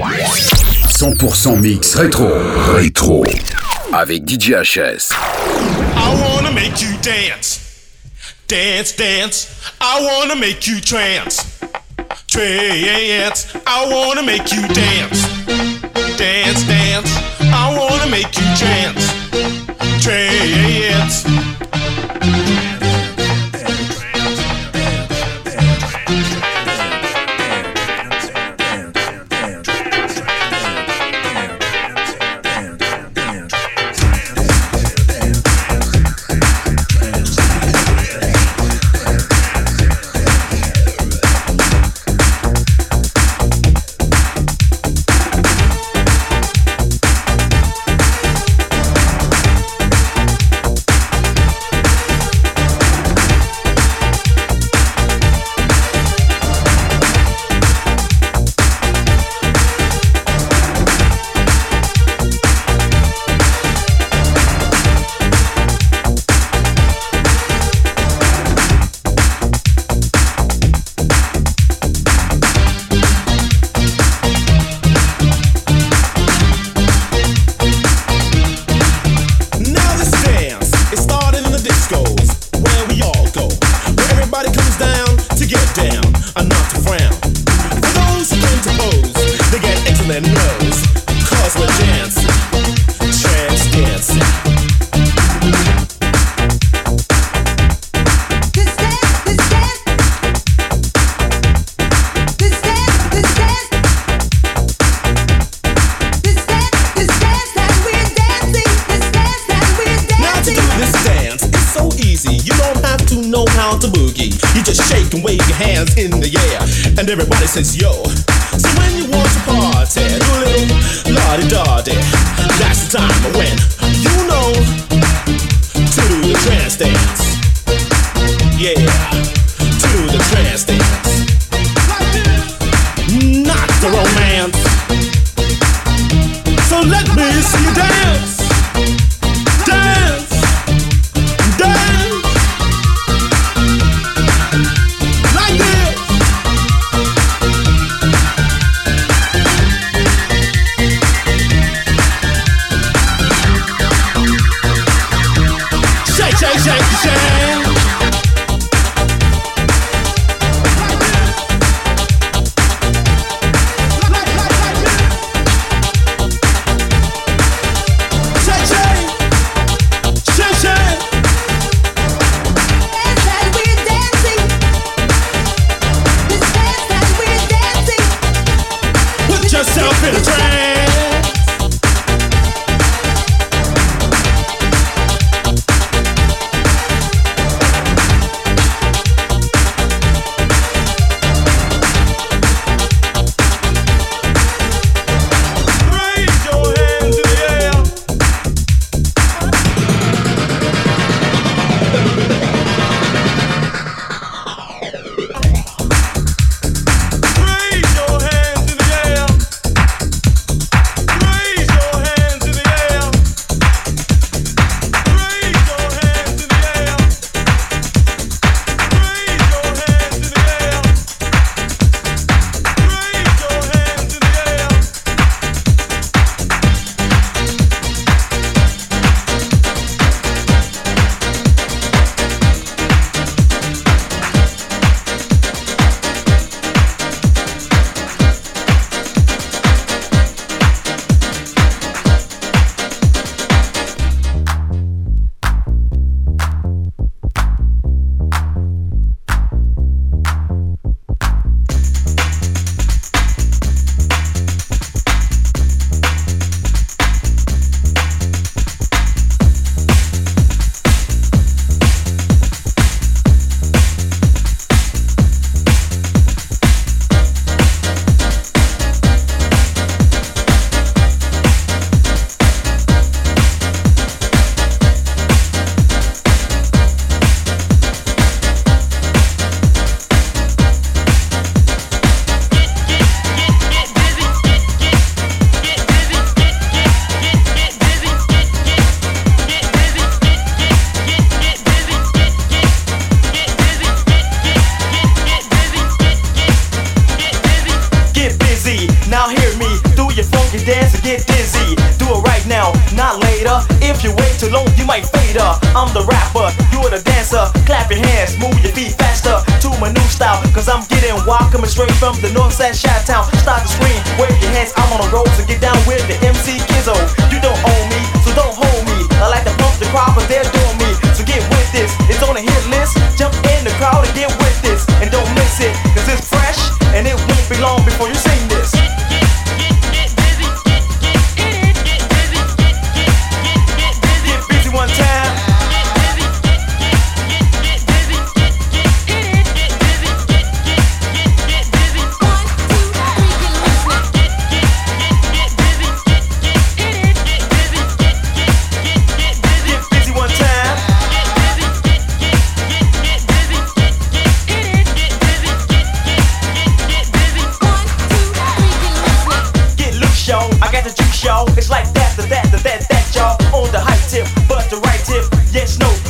100% mix rétro. Rétro. Avec DJ HS. I wanna make you dance. Dance, dance. I wanna make you trance. Trance. I wanna make you dance. Dance, dance. I wanna make you trance. Trance.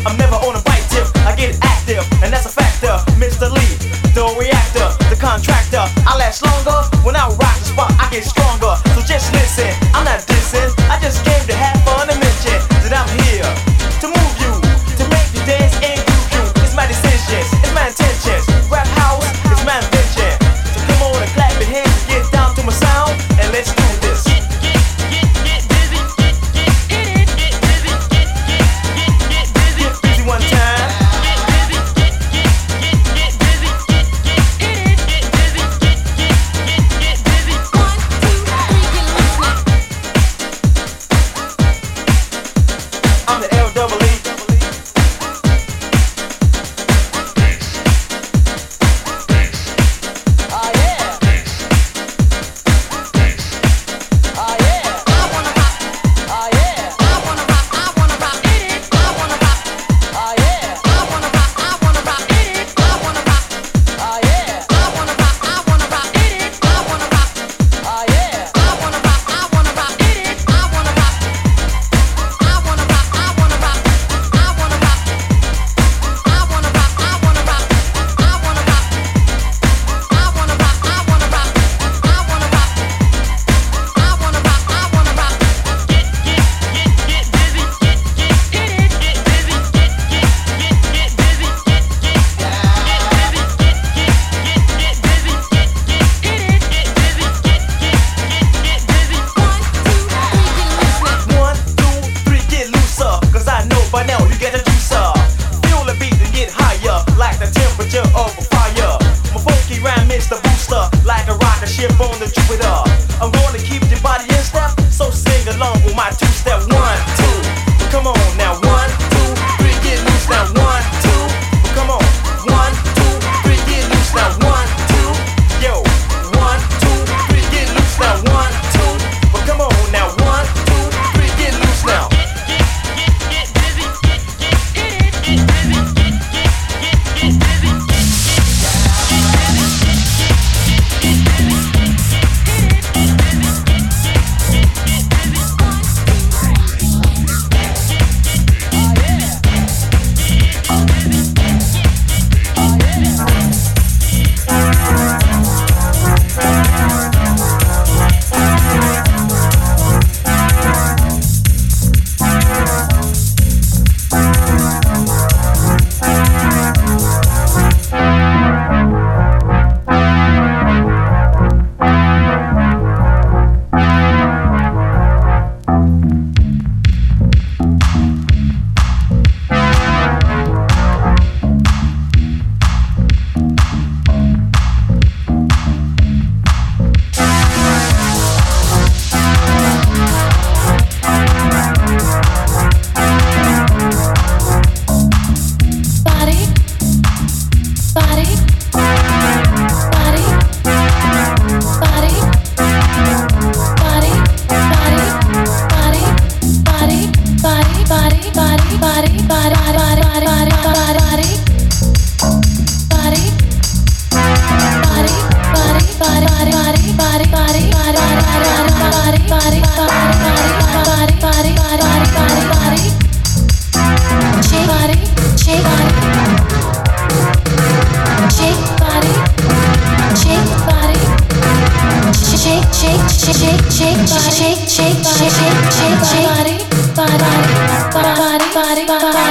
I'm never on a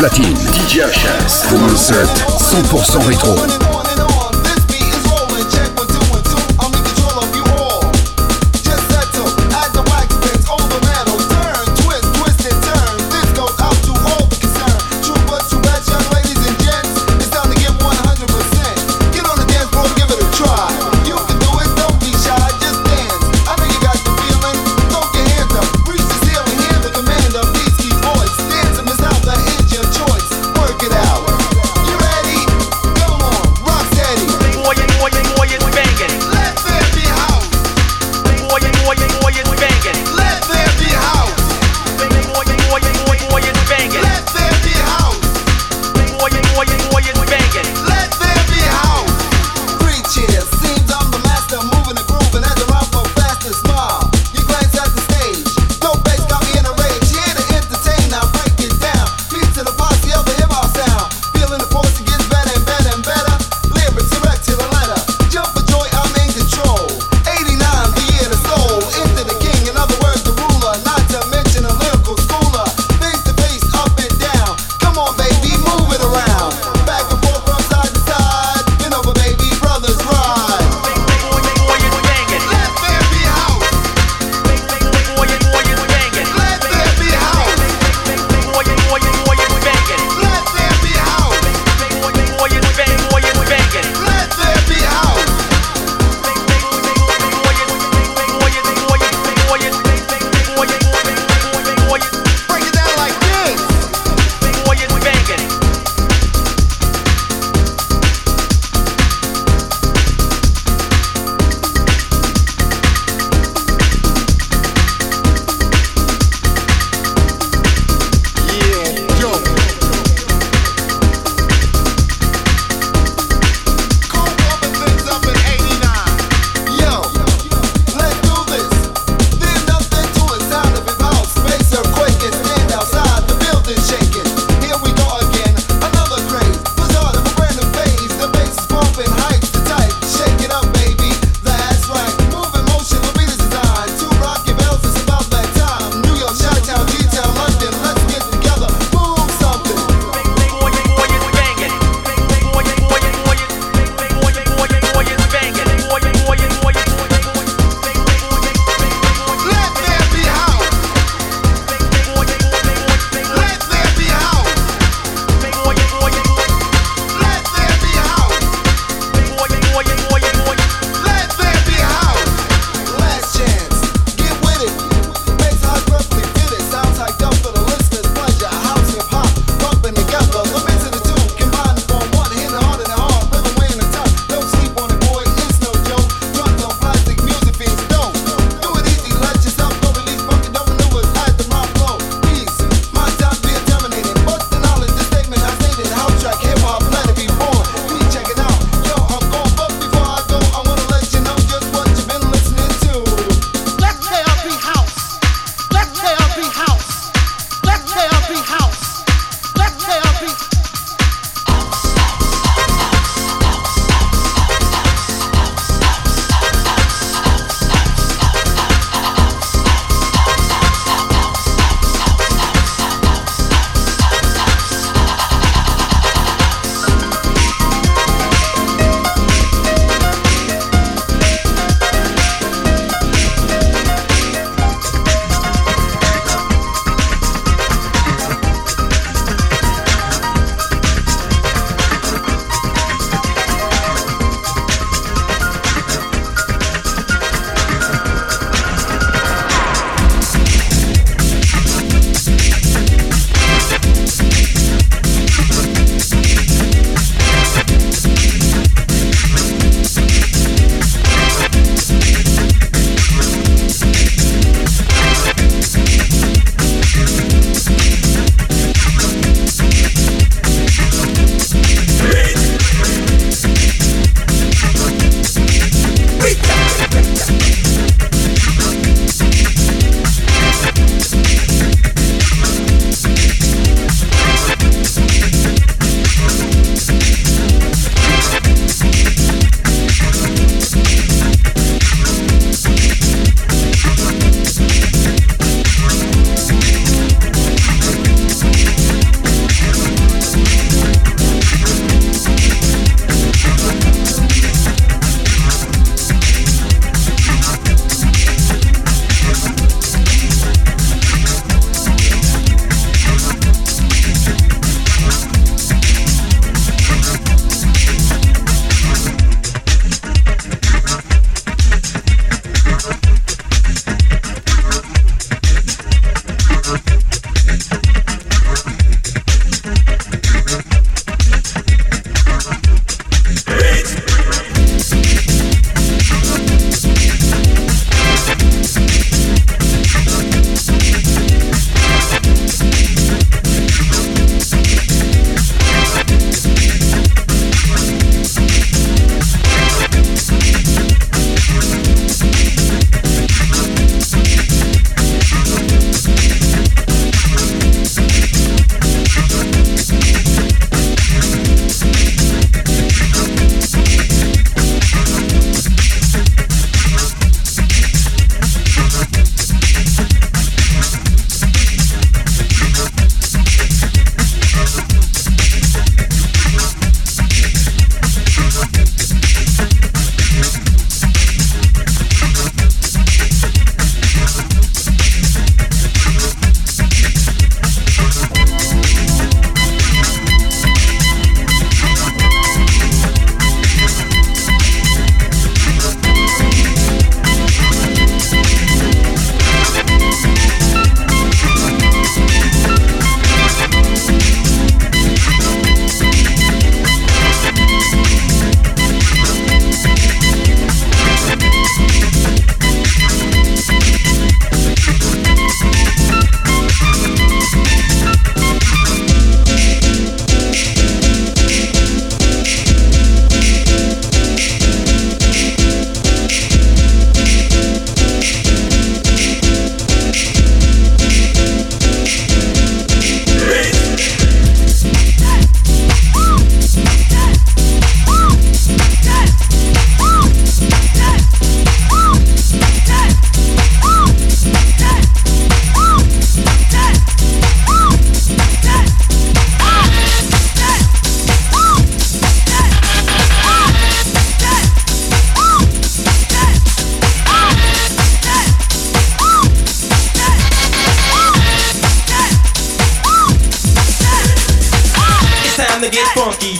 platine. DJ HS pour un set 100% rétro.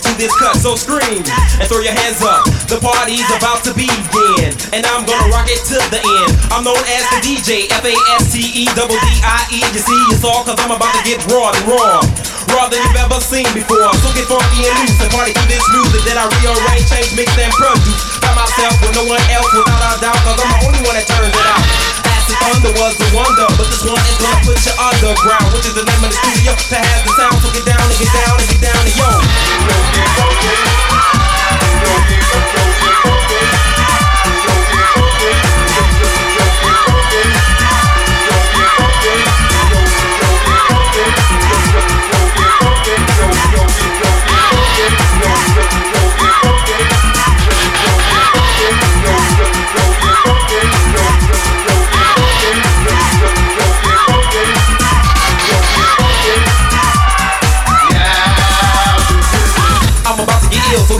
To this cut, so scream and throw your hands up. The party's about to begin, and I'm gonna rock it to the end. I'm known as the DJ, F A S T E double D I E. You see, it's all cause I'm about to get raw and raw. Raw than you've ever seen before. So get funky and loose and party to this music that I rearrange, change, mix, and produce. By myself with no one else without a doubt, cause I'm the only one that turns it out. Acid Thunder was the wonder, but this one is gonna put you underground, which is the name of the studio that has the sound. So get down and get down and get down and yo. I'm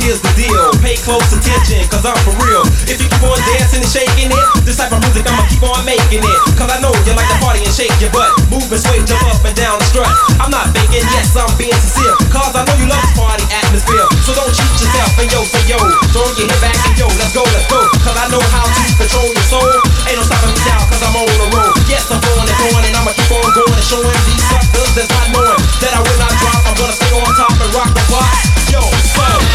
here's the deal. Pay close attention, cause I'm for real. If you keep on dancing and shaking it, this type of music I'ma keep on making it. Cause I know you like to party and shake your butt. Move and sway, jump up and down the strut. I'm not faking, yes, I'm being sincere. Cause I know you love this party atmosphere. So don't cheat yourself and yo, say yo. Throw your head back and yo, let's go, let's go. Cause I know how to control your soul. Ain't no stopping me now, cause I'm on the road. Yes, I'm going and going and I'ma keep on going and showing these suckers that's not knowing that I will not drop. I'm gonna stay on top and rock the box. Yo, so.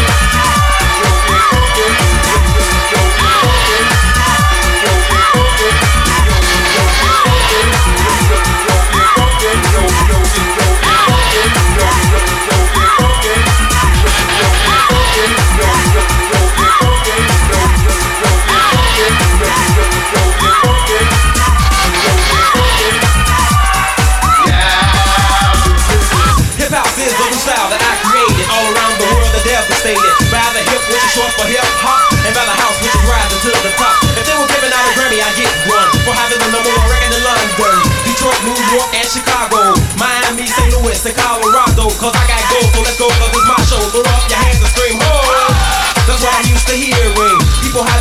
Hip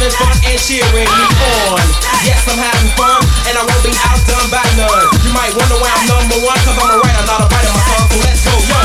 Having fun and cheering me on. Yes, I'm having fun, and I won't be outdone by none. You might wonder why I'm number one, cause I'm a writer, not a writer, my son. So let's go, yo.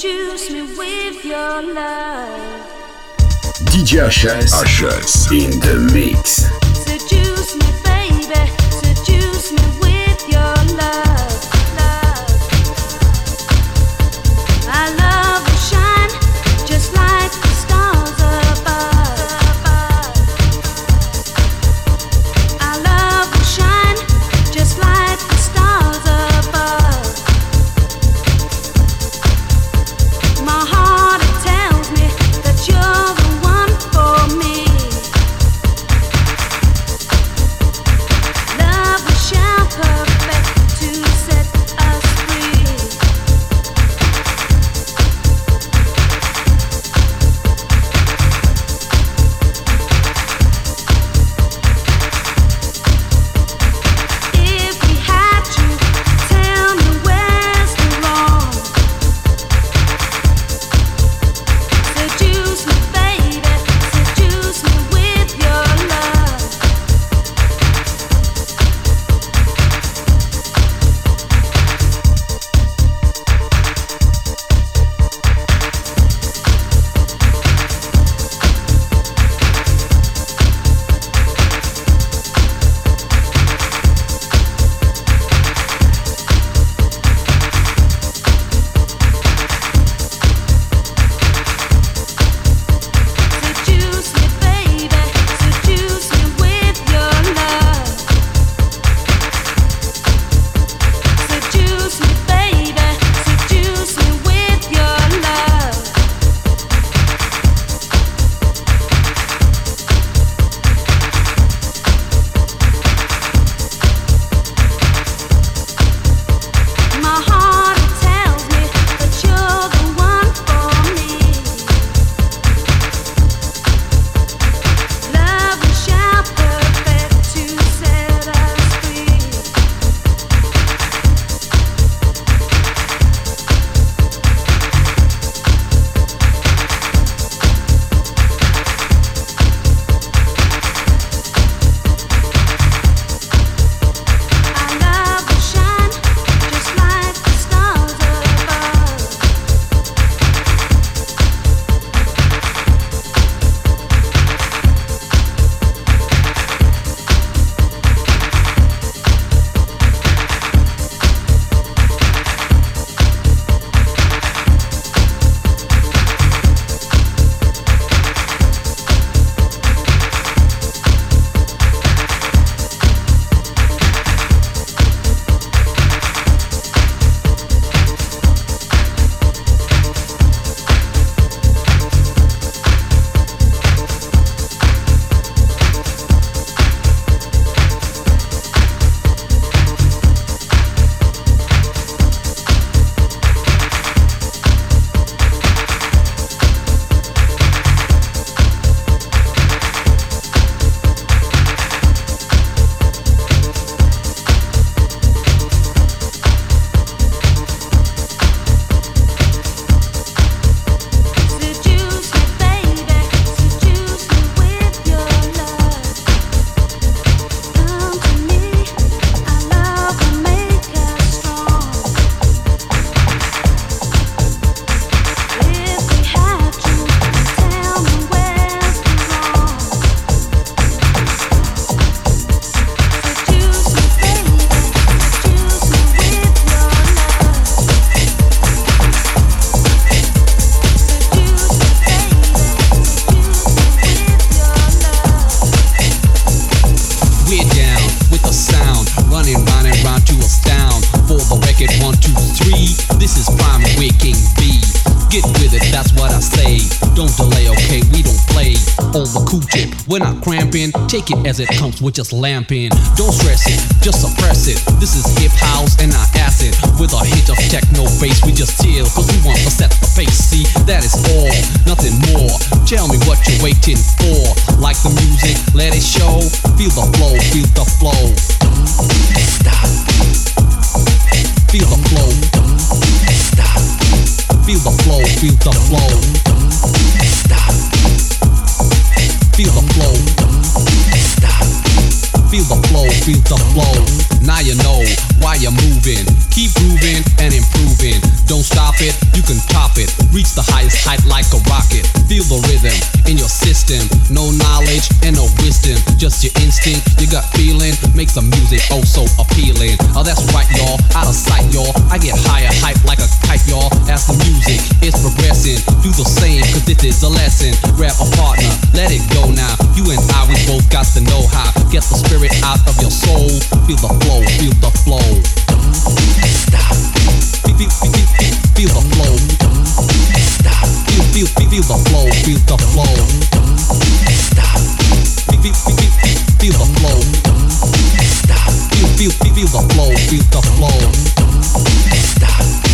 Seduce me with your love. DJ HS. HS in the mix. We're just lamping. No knowledge and no wisdom. Just your instinct, your gut feeling makes the music oh so appealing. Oh, that's right, y'all. Out of sight, y'all. I get higher hype like a kite, y'all. As the music is progressing, do the same, cause this is a lesson. Grab a partner, let it go now. You and I, we both got to know how. Get the spirit out of your soul. Feel the flow, feel the flow. Feel, feel, feel, feel, feel the flow. Feel, feel, feel, feel the flow, feel the flow. Feel, feel, feel, feel, the flow. Feel, feel, feel, feel the flow, feel the flow. Give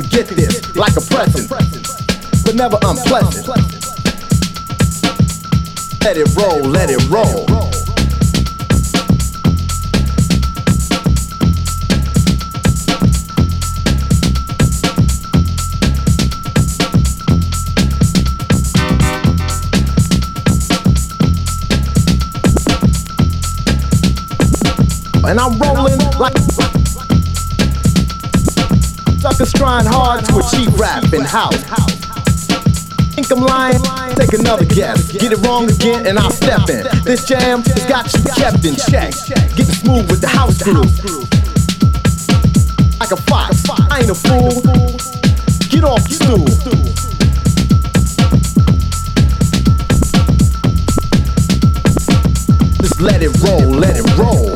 can get this like a present, but never unpleasant. Let it roll, let it roll. And I'm rolling suckers trying hard to achieve rap in house. Think I'm lying? Take another guess. Get it wrong again, and I'll step in. This jam has got you kept in check. Getting smooth with the house groove. Like a fox, I ain't a fool. Get off the stool. Just let it roll, let it roll.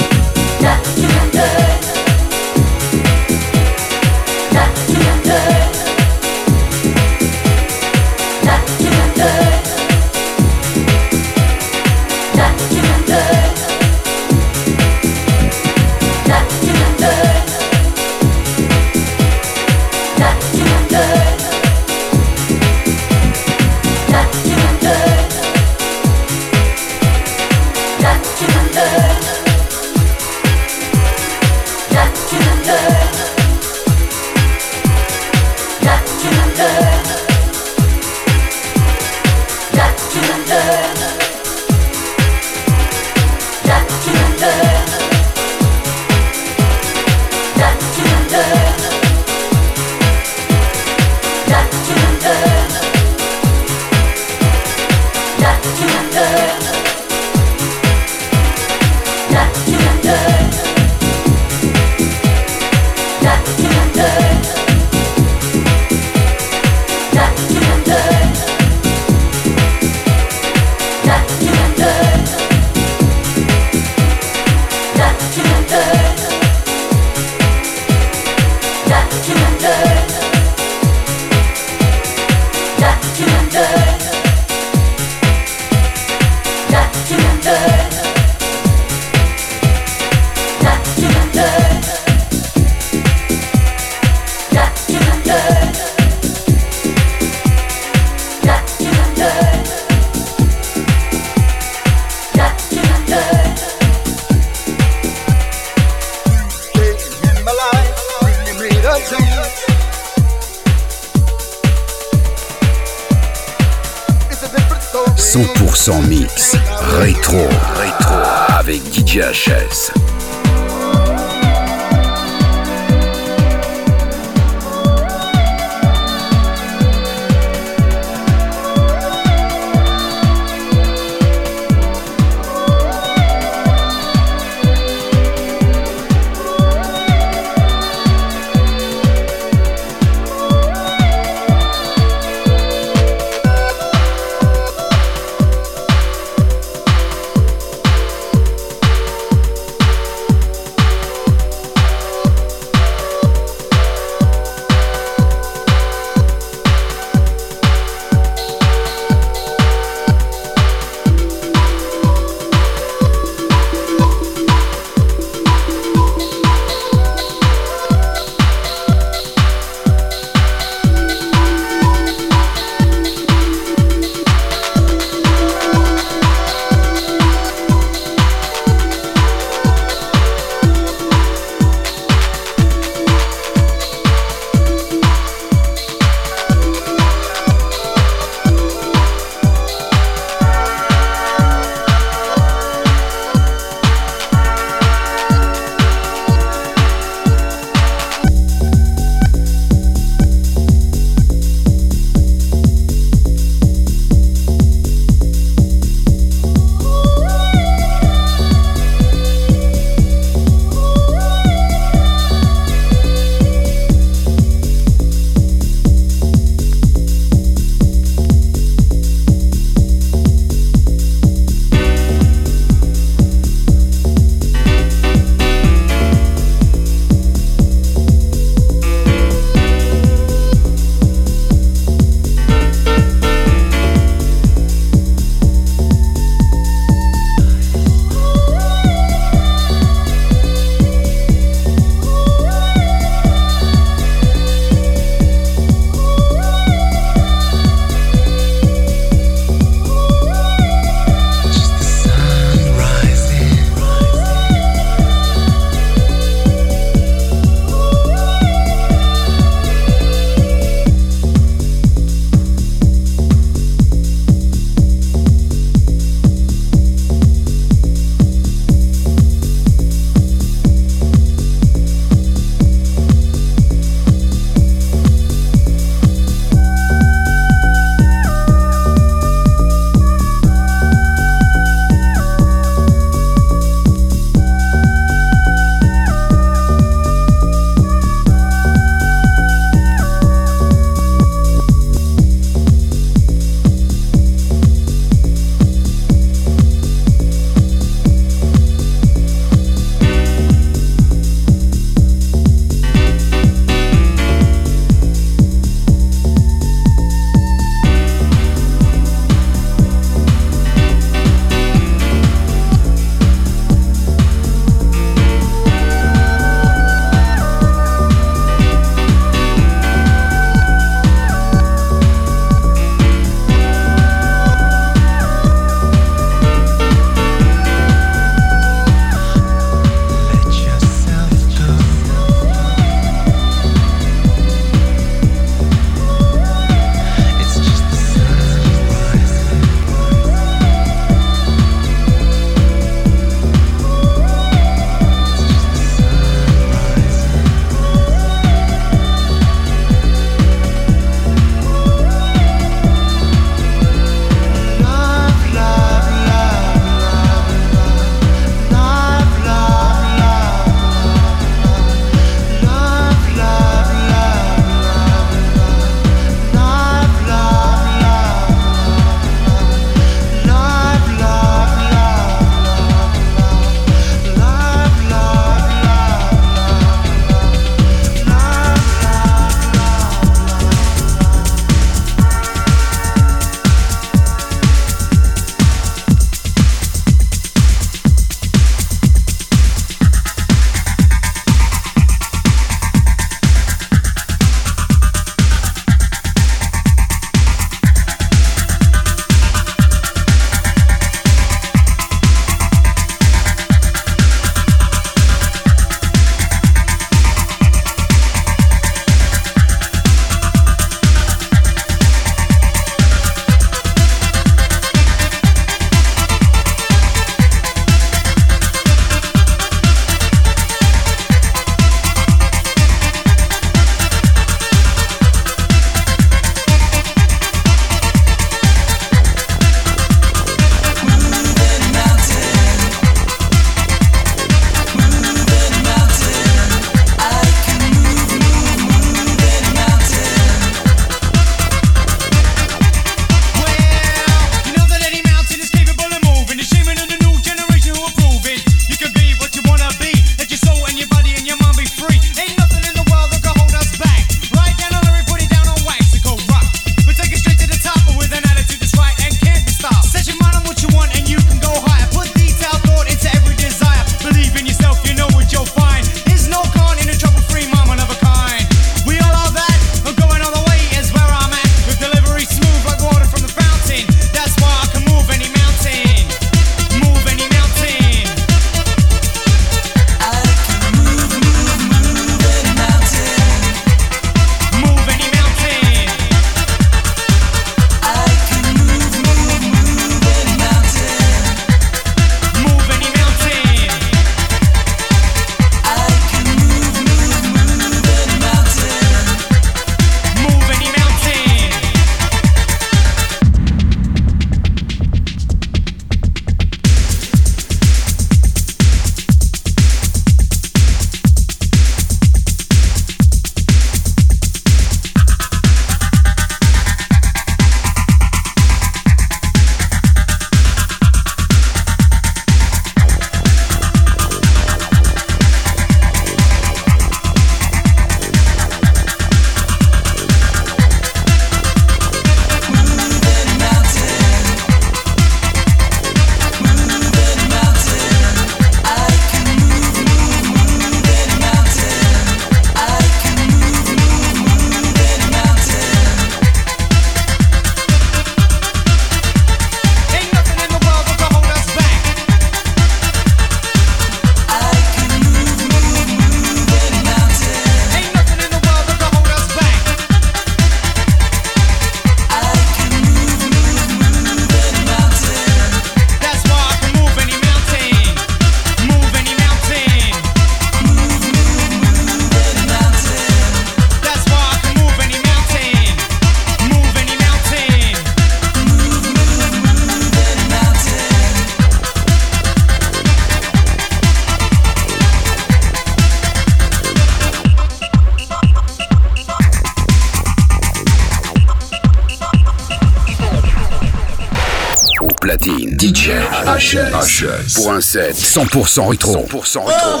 Pour un set 100% rétro. 100% rétro.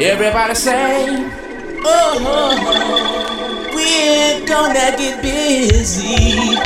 Everybody say, oh, oh, oh, we're gonna get busy.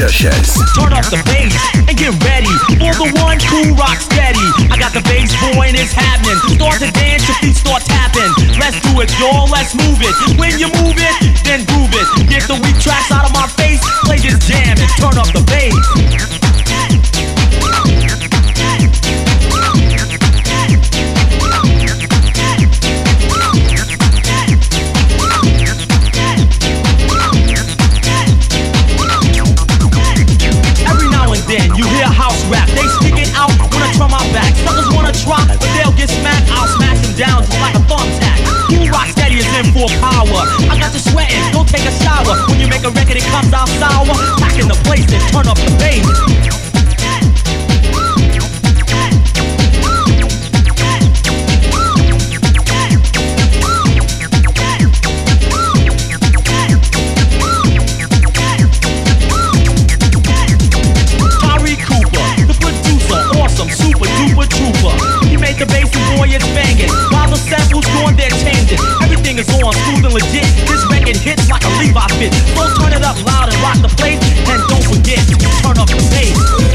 Sessions. Turn up the bass and get ready for the one who rocks steady. I got the bass boy and it's happening. Start to dance, your feet start tapping. Let's do it, y'all. Let's move it. When you move it, then groove it. Get the weak tracks out of my face. Play this jam and turn up the bass. full power. I got you sweating, go take a shower. When you make a record, it comes out sour. Pack in the place and turn up the bass. super duper trooper. He made the bass and boy it's banging. While the samples doing their chain religion. Everything is on, smooth and legit. This record hits like a Levi fit. So turn it up loud and rock the place. And don't forget, turn up the bass.